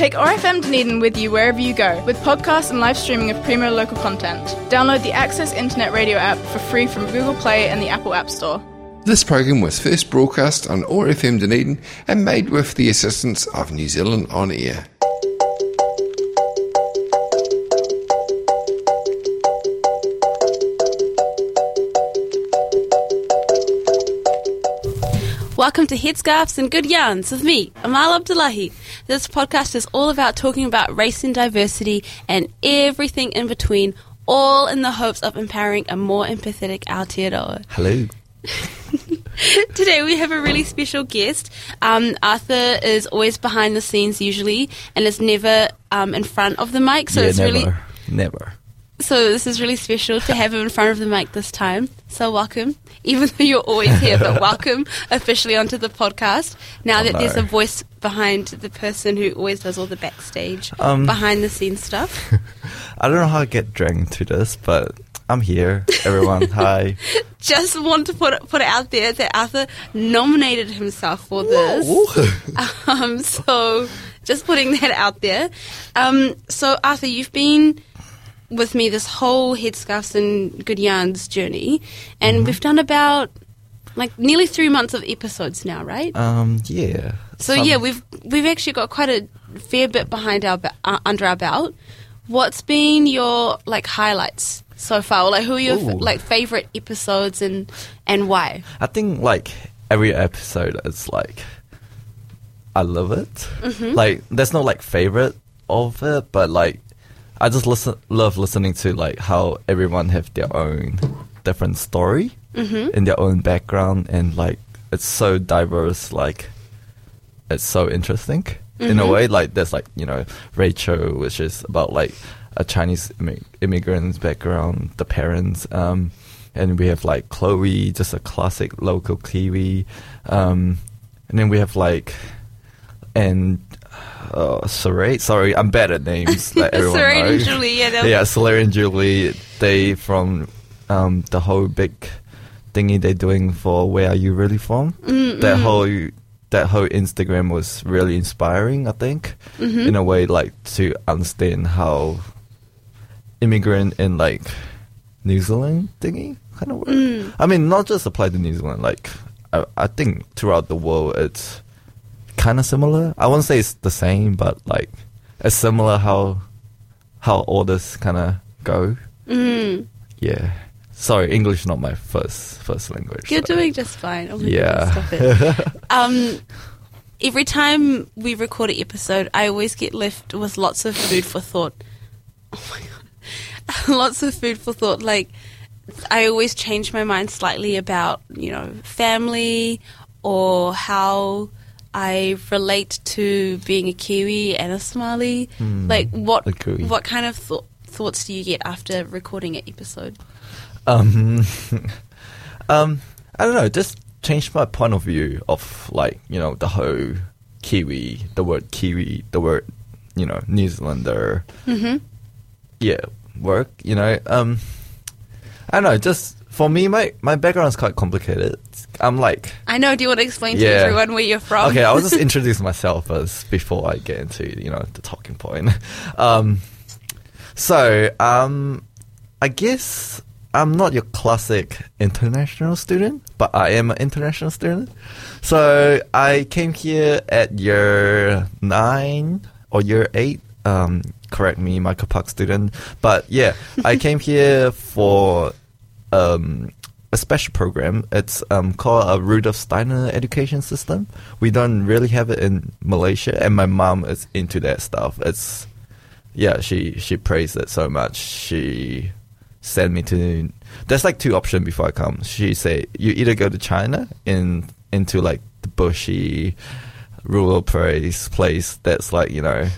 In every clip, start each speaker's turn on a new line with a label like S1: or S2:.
S1: Take RFM Dunedin with you wherever you go with podcasts and live streaming of Primo local content. Download the Access Internet Radio app for free from Google Play and the Apple App Store.
S2: This program was first broadcast on OAR FM Dunedin and made with the assistance of New Zealand On Air.
S3: Welcome to Headscarves and Good Yarns with me, Amal Abdullahi. This podcast is all about talking about race and diversity and everything in between, all in the hopes of empowering a more empathetic Aotearoa.
S4: Hello.
S3: Today we have a really special guest. Um, Arthur is always behind the scenes usually and is never um, in front of the mic, so
S4: yeah,
S3: it's
S4: never,
S3: really
S4: never.
S3: So this is really special to have him in front of the mic this time. So welcome, even though you're always here, but welcome officially onto the podcast. Now
S4: Oh,
S3: that there's a voice behind the person who always does all the backstage,
S4: Um,
S3: behind the scenes stuff.
S4: I don't know how I get dragged into this, but I'm here. Everyone, hi.
S3: Just want to put it, put it out there that Arthur nominated himself for this. Um, so just putting that out there. Um, so Arthur, you've been with me this whole headscarves and good yarns journey, and
S4: Mm-hmm.
S3: we've done about like nearly three months of episodes now, right?
S4: Um, yeah.
S3: so
S4: Some-
S3: yeah, we've we've actually got quite a fair bit behind our uh, under our belt. What's been your like highlights so far? Like who are your
S4: Ooh.
S3: like favorite episodes and and why?
S4: I think like every episode is like I love it.
S3: Mm-hmm.
S4: Like there's no like favorite of it, but like I just listen love listening to like how everyone have their own different story
S3: Mm-hmm.
S4: in their own background and like it's so diverse like it's so interesting in a
S3: Mhm.
S4: way like there's like you know Rachel which is about like a Chinese immi- immigrant's background the parents um and we have like Chloe just a classic local Kiwi um and then we have like and Saray sorry I'm bad at names like everyone
S3: Sorry,
S4: knows
S3: Julie. Yeah,
S4: yeah, Solar and Julie, they from um, the whole big thingy they're doing for Where Are You Really From?
S3: Mm,
S4: That whole that whole Instagram was really inspiring. I think
S3: Mhm.
S4: in a way, like to understand how immigrant in like New Zealand thingy kind of work.
S3: Mm.
S4: I mean, not just apply to New Zealand. Like I, I think throughout the world, it's kind of similar. I won't say it's the same, but like it's similar how how all this kind of go.
S3: Mm.
S4: Yeah. Sorry, English not my first first language.
S3: You're
S4: so-
S3: doing just fine. Oh
S4: Yeah.
S3: goodness, stop it. um, every time we record an episode, I always get left with lots of food for thought. Oh my god, lots of food for thought. Like I always change my mind slightly about you know family or how I relate to being a Kiwi and a Somali.
S4: Hmm,
S3: like what what kind of thought thoughts do you get after recording an episode?
S4: Um, um, I don't know. Just changed my point of view of like you know the whole Kiwi, the word Kiwi, the word you know New Zealander.
S3: Mm-hmm.
S4: Yeah, work. You know. Um, I don't know. Just for me, my my background is quite complicated. I'm like.
S3: I know. Do you want to explain to
S4: Yeah.
S3: everyone where you're from?
S4: Okay, I'll just introduce myself first before I get into you know the talking point. Um, so um, I guess I'm not your classic international student, but I am an international student. So I came here at year nine or year eight. Um, correct me, Michael Park student. But yeah, I came here for um, a special program. It's um, called a Rudolf Steiner education system. We don't really have it in Malaysia, and my mom is into that stuff. It's yeah, she she praised it so much. She sent me to. There's like two options before I come. She say you either go to China in into like the bushy rural place place that's like you know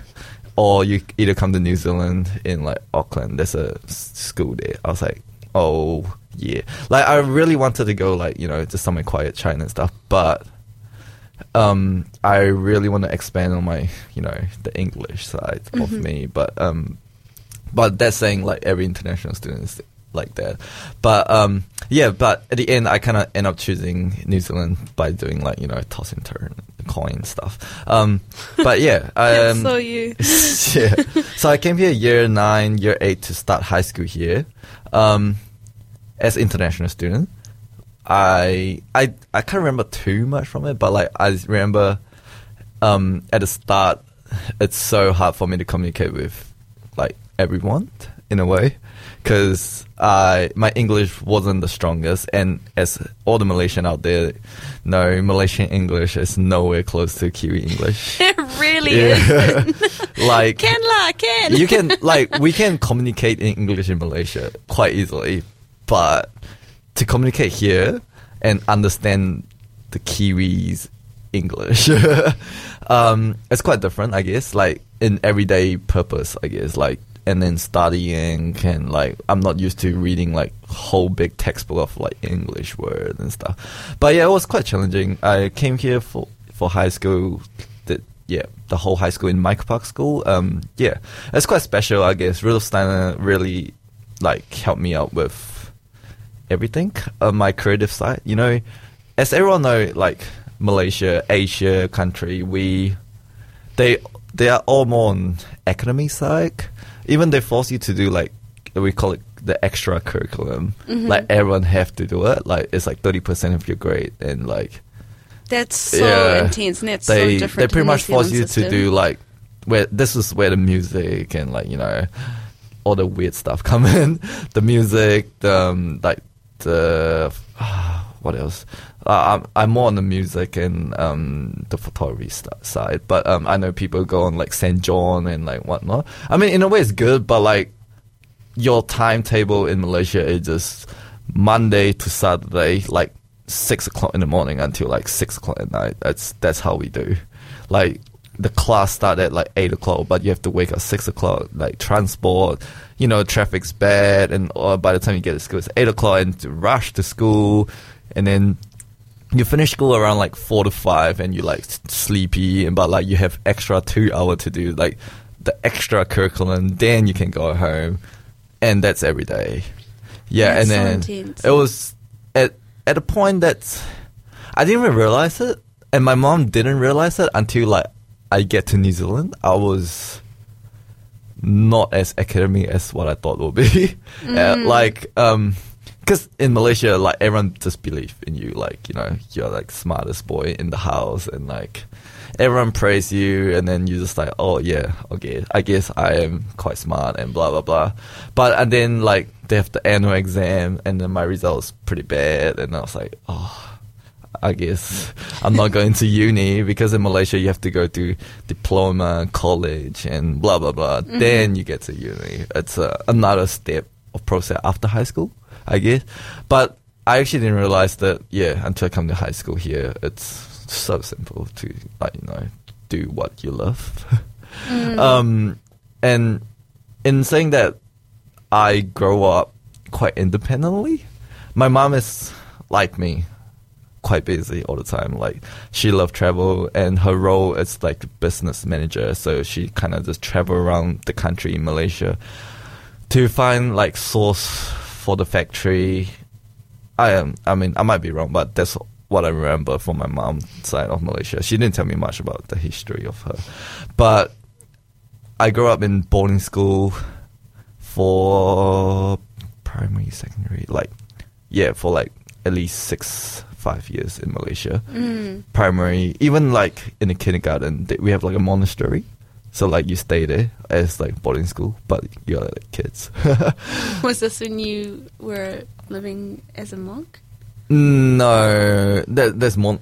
S4: or you either come to New Zealand in like Auckland. There's a school there. I was like, oh yeah. Like I really wanted to go like you know to somewhere quiet, China and stuff, but um, I really want to expand on my you know the English side of
S3: Mhm.
S4: me, but um, but that's saying like every international student is like that. But um, yeah, but at the end, I kind of end up choosing New Zealand by doing like you know toss and turn coin stuff. Um, but yeah, um,
S3: so you.
S4: yeah. So I came here year nine, year eight to start high school here, um, as international student. I I I can't remember too much from it, but like I remember, um, at the start, it's so hard for me to communicate with like everyone in a way because I my English wasn't the strongest, and as all the Malaysian out there know, Malaysian English is nowhere close to Kiwi English.
S3: It really is.
S4: Yeah. like
S3: Can la, can.
S4: you can like we can communicate in English in Malaysia quite easily, but to communicate here and understand the Kiwis English, um, it's quite different, I guess. Like in everyday purpose, I guess. Like and then studying and like I'm not used to reading like whole big textbook of like English words and stuff. But yeah, it was quite challenging. I came here for for high school. Yeah, the whole high school in Mike Park School. Um, yeah, it's quite special, I guess. Rudolf Steiner really like helped me out with everything on my creative side. You know, as everyone know, like Malaysia, Asia country, we they they are all more on academy side. Even they force you to do like we call it the extra curriculum. Like everyone have to do it. Like it's like thirty percent of your grade, and like
S3: That's so
S4: Yeah.
S3: intense. And that's
S4: they
S3: so
S4: they
S3: different. to
S4: pretty much force you to do like where this is where the music and like you know all the weird stuff come in. The music, the um, like the what else? Uh, I'm I'm more on the music and um, the photography st- side, but um, I know people go on like St. John and like whatnot. I mean, in a way, it's good, but like your timetable in Malaysia is just Monday to Saturday, like six o'clock in the morning until like six o'clock at night. That's that's how we do. Like the class start at like eight o'clock, but you have to wake up six o'clock. Like transport, you know, traffic's bad, and or by the time you get to school, it's eight o'clock, and to rush to school, and then you finish school around like four to five and you're like sleepy and but like you have extra two hour to do like the extra curriculum then you can go home and that's every day yeah
S3: That's
S4: and
S3: so
S4: then
S3: intense.
S4: it was at at a point that i didn't even realize it and my mom didn't realize it until like i get to new zealand i was not as academic as what i thought it would be. Uh, like um because in Malaysia, like everyone just believe in you, like you know you're like smartest boy in the house, and like everyone praise you, and then you just like, oh yeah, okay, I guess I am quite smart, and blah blah blah. But and then like they have the annual exam, and then my results pretty bad, and I was like, oh, I guess I'm not going to uni because in Malaysia you have to go to diploma, college, and blah blah blah. Then you get to uni. It's uh, another step of process after high school, I guess. But I actually didn't realize that. Yeah, until I come to high school here, it's so simple to like you know do what you love. Um, and in saying that, I grow up quite independently. My mom is like me, quite busy all the time. Like she loved travel, and her role is like business manager. So she kind of just travel around the country in Malaysia to find like source for the factory. I am. I mean, I might be wrong, but that's what I remember from my mom's side of Malaysia. She didn't tell me much about the history of her, but I grew up in boarding school for primary, secondary, like yeah, for like at least six, five years in Malaysia.
S3: Mm.
S4: Primary, even like in the kindergarten, we have like a monastery. So like you stay there as like boarding school, but you're like kids.
S3: Was this when you were living as a monk?
S4: no, there, there's mon,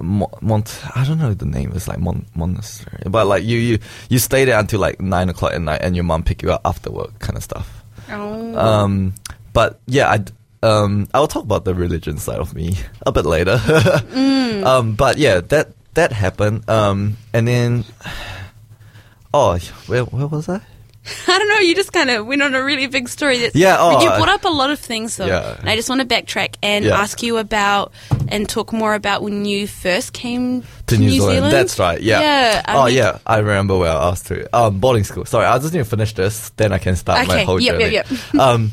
S4: mon, mont. I don't know the name. It's like mon, monastery, but like you you you stay there until like nine o'clock at night, and your mom pick you up after work, kind of stuff.
S3: Oh.
S4: Um, but yeah, I um I'll talk about the religion side of me a bit later. Um, but yeah, that that happened. Um, and then oh, where where was I?
S3: I don't know. You just kind of went on a really big story. That's,
S4: Yeah, oh,
S3: but you brought up a lot of things, though.
S4: Yeah.
S3: And I just want to backtrack and
S4: Yeah.
S3: ask you about and talk more about when you first came
S4: To New, Zealand. That's right. Yeah.
S3: Yeah. I
S4: oh
S3: mean-
S4: yeah, I remember where I asked to. Um, boarding school. Sorry, I just need to finish this, then I can start my
S3: Okay,
S4: whole
S3: yep,
S4: journey.
S3: yep,
S4: um,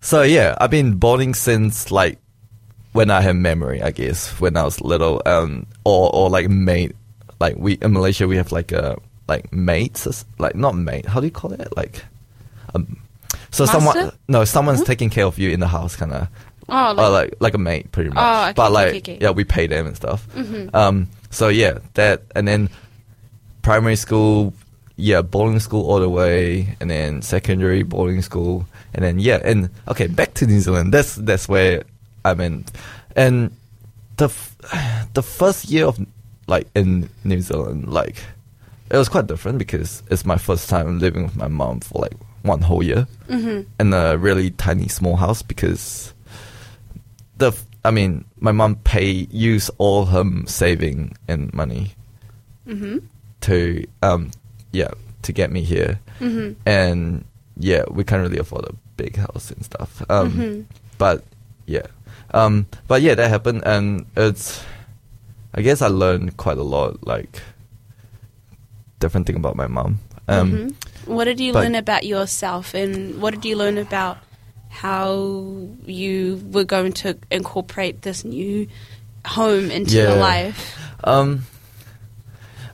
S4: so yeah, I've been boarding since like when I have memory, I guess, when I was little, um, or or like maid like we in Malaysia we have like a like mates, like not mate. How do you call it? Like, um, so someone no someone's taking care of you in the house, kind of.
S3: Oh,
S4: or
S3: like,
S4: like like a mate, pretty much.
S3: Oh, okay,
S4: but like,
S3: okay, okay.
S4: yeah, we pay them and stuff.
S3: Mhm.
S4: Um, so yeah, that and then primary school, yeah, boarding school all the way, and then secondary boarding school, and then yeah, and okay, back to New Zealand. That's that's where I'm in, and the f- the first year of like in New Zealand, like it was quite different because it's my first time living with my mom for like one whole year
S3: Mhm.
S4: in a really tiny small house because the I mean my mom pay use all her saving and money
S3: Mhm.
S4: to um yeah to get me here
S3: Mhm.
S4: and yeah we can't really afford a big house and stuff um
S3: Mhm.
S4: but yeah um but yeah that happened and it's I guess I learned quite a lot like different thing about my mom um
S3: Mhm. What did you
S4: but-
S3: learn about yourself, and what did you learn about how you were going to incorporate this new home into your life?
S4: Um,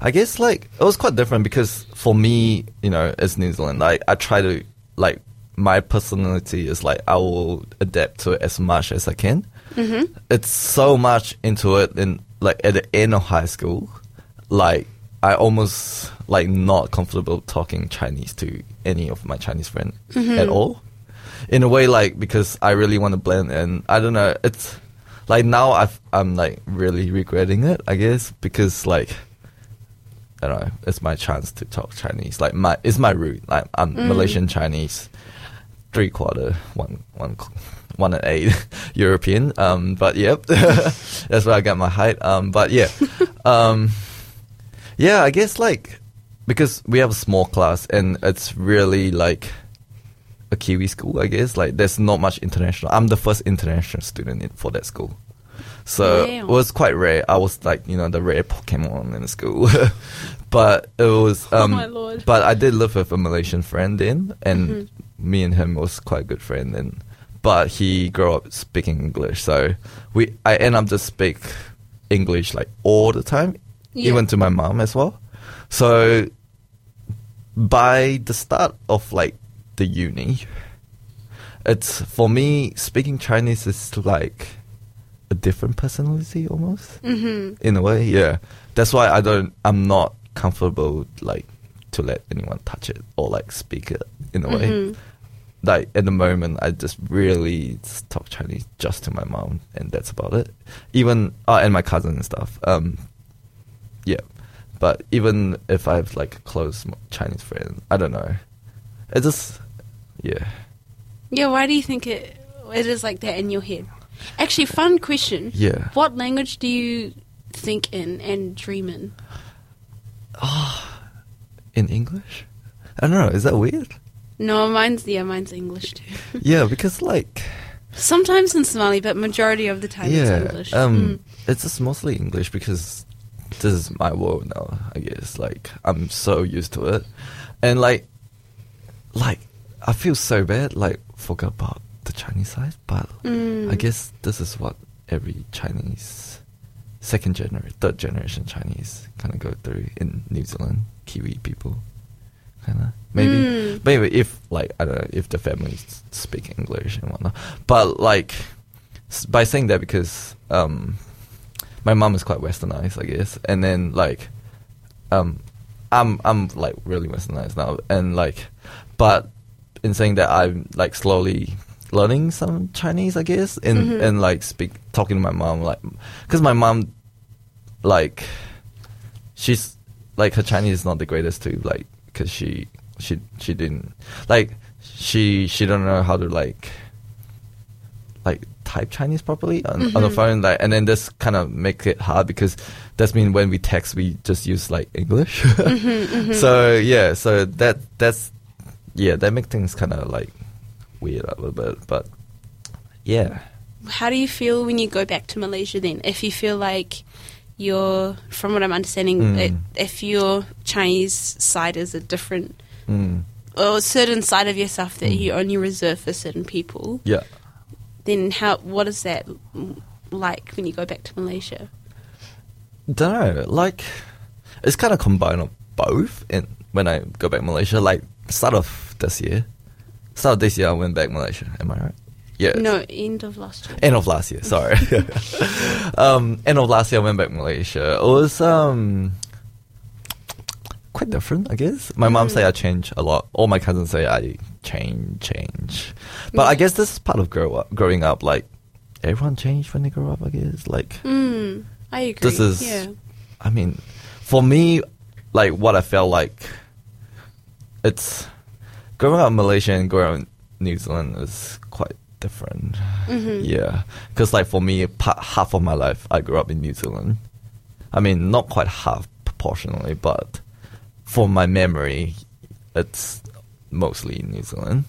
S4: I guess like it was quite different because for me, you know, as New Zealand, like I try to like my personality is like I will adapt to it as much as I can.
S3: Mm-hmm.
S4: It's so much into it, and like at the end of high school, like I almost like not comfortable talking Chinese to any of my Chinese friends at all. In a way, like because I really want to blend, and I don't know, it's like now I've, I'm like really regretting it, I guess, because like I don't know, it's my chance to talk Chinese. Like my, it's my root. Like I'm Malaysian Chinese, three quarter, one, one, one and eight European. Um, but yep, that's where I got my height. Um, but yeah, um, yeah, I guess like because we have a small class and it's really like a Kiwi school, I guess. Like there's not much international. I'm the first international student in, for that school. So
S3: Wow.
S4: it was quite rare. I was like, you know, the rare Pokemon in school. but it was um
S3: Oh my lord.
S4: but I did live with a Malaysian friend then and
S3: Mhm.
S4: me and him was quite good friend and but he grew up speaking English. So we I end up just speak English like all the time.
S3: Yeah.
S4: Even to my mom as well. So by the start of like the uni, it's for me speaking Chinese is like a different personality almost
S3: Mm-hmm.
S4: in a way. Yeah, that's why I don't. I'm not comfortable like to let anyone touch it or like speak it in a way.
S3: Mhm.
S4: Like at the moment, I just really talk Chinese just to my mom, and that's about it. Even uh, and my cousin and stuff. Um, yeah, but even if I have like a close Chinese friend, I don't know. It just yeah.
S3: Yeah, why do you think it it is like that in your head? Actually, fun question.
S4: Yeah.
S3: What language do you think in and dream in?
S4: Oh, in English, I don't know. Is that weird?
S3: No, mine's yeah, mine's English too.
S4: yeah, because like
S3: Sometimes in Somali, but majority of the time
S4: yeah,
S3: it's English.
S4: um,
S3: Mm.
S4: it's just mostly English because this is my world now. I guess like I'm so used to it, and like, like I feel so bad. Like forgot about the Chinese side, but
S3: Mm.
S4: I guess this is what every Chinese, second generation, third generation Chinese kind of go through in New Zealand. Kiwi people, kind of maybe,
S3: Mm.
S4: maybe if like I don't know if the families speak English and whatnot. But like by saying that because um, my mom is quite westernized, I guess, and then like um, I'm I'm like really westernized now, and like, but in saying that I'm like slowly learning some Chinese, I guess, and
S3: Mhm.
S4: and like speak talking to my mom, like, because my mom, like, she's like her Chinese is not the greatest too, like, because she she she didn't like she she don't know how to like like type Chinese properly on, on the
S3: Mhm.
S4: phone, like, and then this kind of make it hard because that's mean when we text we just use like English.
S3: Mhm, mhm.
S4: So yeah, so that that's yeah, that make things kind of like weird a little bit, but yeah.
S3: How do you feel when you go back to Malaysia then? If you feel like you're, from what I'm understanding,
S4: Mm.
S3: it, if your Chinese side is a different
S4: Mm.
S3: or a certain side of yourself that
S4: Mm.
S3: you only reserve for certain people,
S4: Yeah.
S3: then how? What is that like when you go back to Malaysia?
S4: Don't know. Like, it's kind of combined of both. And when I go back Malaysia, like start of this year, start of this year, I went back Malaysia. Am I right? Yeah.
S3: No, end of last year.
S4: End of last year, sorry. um, end of last year, I went back Malaysia. It was um, quite different, I guess. My mom say I change a lot. All my cousins say I change, change. But I guess this is part of grow up, growing up. Like everyone changed when they grow up. I guess. Like
S3: Mm, I agree.
S4: this is.
S3: yeah.
S4: I mean, for me, like what I felt like, it's growing up in Malaysia and growing up in New Zealand is quite different.
S3: Mm-hmm.
S4: Yeah, because like for me, pa- half of my life I grew up in New Zealand. I mean, not quite half proportionally, but for my memory, it's mostly in New Zealand.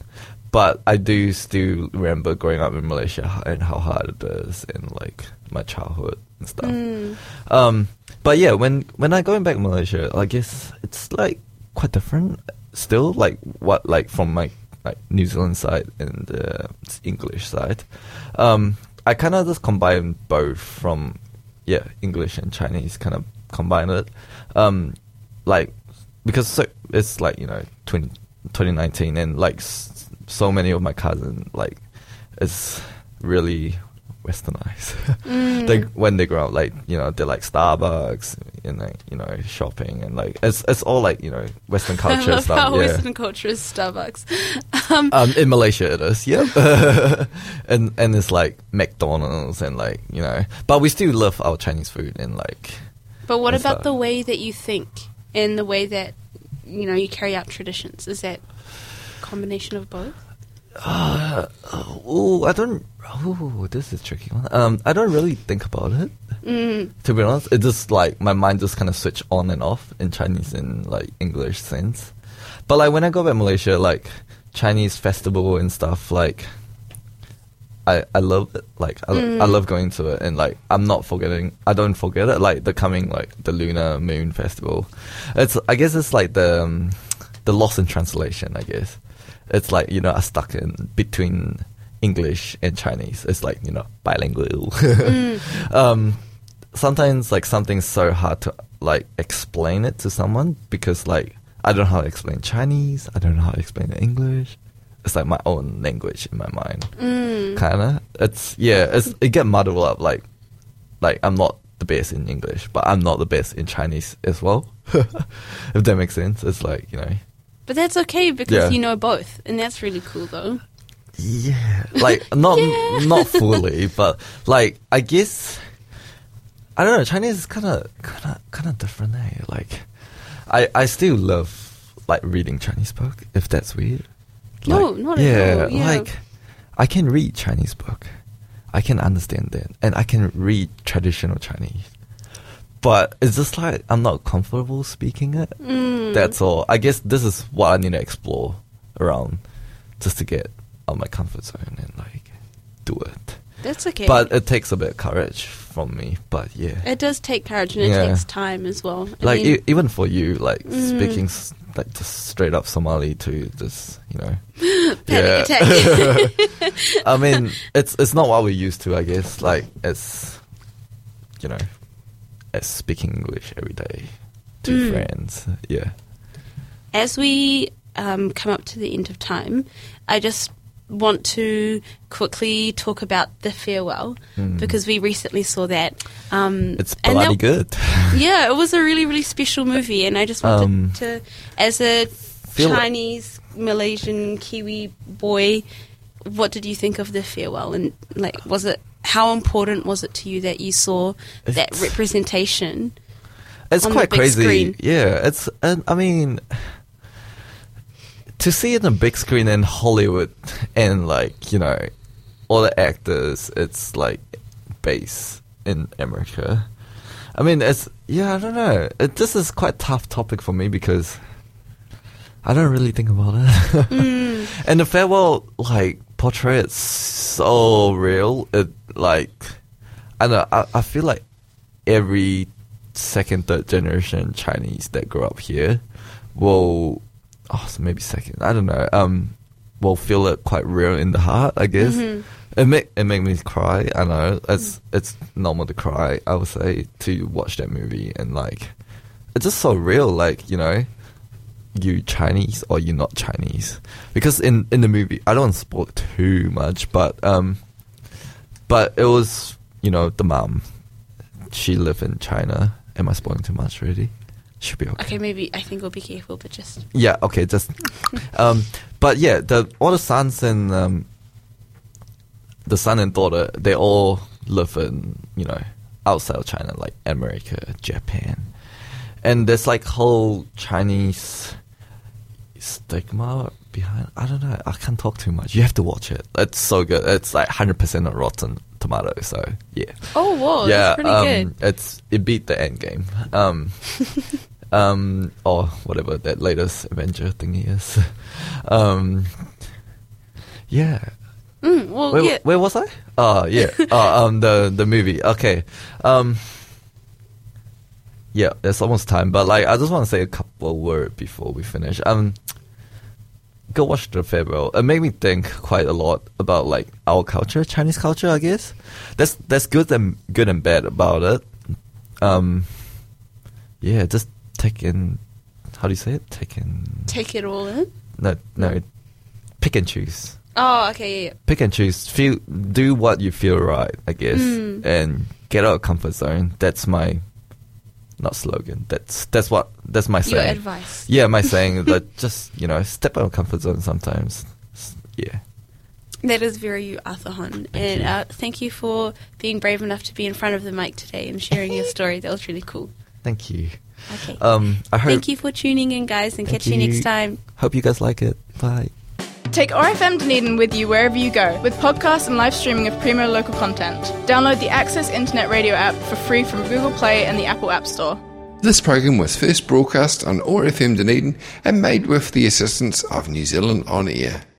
S4: But I do still remember growing up in Malaysia and how hard it is in like my childhood and stuff.
S3: Mm.
S4: Um, but yeah, when when I going back to Malaysia, I guess it's like quite different. Still, like what like from my like New Zealand side and the English side, um, I kind of just combine both from yeah English and Chinese, kind of combine it. Um, like because so, it's like you know 20, 2019 and like so many of my cousins like it's really westernized.
S3: Mm.
S4: they when they grow up, like you know, they're like Starbucks and like you know, shopping and like it's it's all like you know, Western
S3: I
S4: culture
S3: love
S4: stuff.
S3: how
S4: yeah.
S3: Western culture is Starbucks. Um,
S4: Um, in Malaysia it is, yeah. and and it's like McDonald's and like you know, but we still love our Chinese food and like
S3: but what about the way that you think and the way that you know you carry out traditions? Is that a combination of both?
S4: Oh, I don't. Oh, this is tricky one. Um, I don't really think about it.
S3: Mm.
S4: To be honest, it just like my mind just kind of switch on and off in Chinese and like English sense. But like when I go back Malaysia, like Chinese festival and stuff, like I I love it. Like I, I love going to it, and like I'm not forgetting. I don't forget it. Like the coming like the Lunar Moon Festival. It's I guess it's like the um, the lost in translation. I guess it's like you know I stuck in between English and Chinese. It's like you know bilingual. um, sometimes like something's so hard to like explain it to someone because like I don't know how to explain Chinese. I don't know how to explain English. It's like my own language in my mind,
S3: Mm.
S4: kind of. It's yeah. It's it get muddled up. Like like I'm not the best in English, but I'm not the best in Chinese as well. if that makes sense. It's like you know.
S3: But that's okay because
S4: Yeah.
S3: you know both, and that's really cool, though.
S4: Yeah, like not
S3: Yeah.
S4: not fully, but like I guess I don't know. Chinese is kind of kind of kind of different. Eh? Like I I still love like reading Chinese book. If that's weird.
S3: No, not at all, yeah.
S4: like I can read Chinese book. I can understand that, and I can read traditional Chinese. But it's just like I'm not comfortable speaking it.
S3: Mm.
S4: That's all. I guess this is what I need to explore around, just to get out of my comfort zone and like do it.
S3: That's okay.
S4: But it takes a bit of courage from me. But yeah,
S3: it does take courage and it takes time as well. I
S4: like
S3: mean,
S4: e- even for you, like
S3: Mm.
S4: speaking s- like just straight up Somali to just you know,
S3: Panic attack.
S4: I mean, it's it's not what we're used to. I guess like it's you know, as speaking English every day to
S3: Mm.
S4: friends. Yeah.
S3: as we um, come up to the end of time, I just want to quickly talk about the farewell
S4: Mm.
S3: because we recently saw that. Um,
S4: It's
S3: and
S4: bloody
S3: that-
S4: good.
S3: Yeah, it was a really, really special movie, and I just wanted
S4: Um,
S3: to, as a
S4: feel like-
S3: Chinese, Malaysian, Kiwi boy, what did you think of the farewell? And like, was it how important was it to you that you saw that
S4: It's-
S3: representation?
S4: It's
S3: on the
S4: quite
S3: big
S4: crazy.
S3: screen.
S4: Yeah, it's. And I mean, to see it on a big screen in Hollywood and like you know, all the actors, it's like base in America. I mean, it's yeah. I don't know. It, this is quite tough topic for me because I don't really think about it.
S3: Mm.
S4: and the farewell like portray it so real. It like I don't know. I, I feel like every second, third generation Chinese that grow up here will, oh, so maybe second, I don't know, um, will feel it quite real in the heart, I guess.
S3: Mhm.
S4: It make it make me cry. I know it's it's normal to cry. I would say to watch that movie and like it's just so real. Like you know, you Chinese or you not Chinese? Because in in the movie, I don't spoil too much, but um, but it was you know the mom. She lived in China. Am I spoiling too much already? Should be okay.
S3: Okay, maybe I think we'll be careful, but just
S4: Yeah, okay, just um but yeah, the all the sons and um the son and daughter, they all live in, you know, outside of China, like America, Japan. And there's like whole Chinese stigma behind I don't know, I can't talk too much. You have to watch it. It's so good. It's like hundred percent on Rotten Tomato, so yeah.
S3: oh whoa,
S4: yeah,
S3: that's pretty
S4: um,
S3: good.
S4: it's it beat the end game. Um um or whatever that latest Avenger thingy is. um yeah.
S3: Mm, well,
S4: Where,
S3: yeah.
S4: where was I? Oh yeah. oh, um the the movie. Okay. Um Yeah, it's almost time, but like I just want to say a couple of words before we finish. Um go watch the farewell. It made me think quite a lot about like our culture, Chinese culture, I guess. That's that's good and good and bad about it. Um yeah, just take in how do you say it? Take in
S3: Take it all in.
S4: no no pick and choose
S3: Oh, okay, yeah, yeah.
S4: pick and choose. Feel do what you feel right, I guess,
S3: Mm.
S4: and get out of comfort zone. That's my not slogan. That's that's what that's my
S3: Your
S4: saying.
S3: advice.
S4: Yeah, my saying that just you know step out of comfort zone sometimes. Yeah,
S3: That is very you, Arthur Hon. And
S4: you.
S3: uh, thank you for being brave enough to be in front of the mic today and sharing your story. That was really cool.
S4: thank you.
S3: Okay.
S4: Um, I hope
S3: Thank you for tuning in, guys, and catch you next time.
S4: hope you guys like it. Bye.
S1: Take RFM Dunedin with you wherever you go with podcasts and live streaming of Primo local content. Download the Access Internet Radio app for free from Google Play and the Apple App Store.
S2: This program was first broadcast on OAR FM Dunedin and made with the assistance of New Zealand On Air.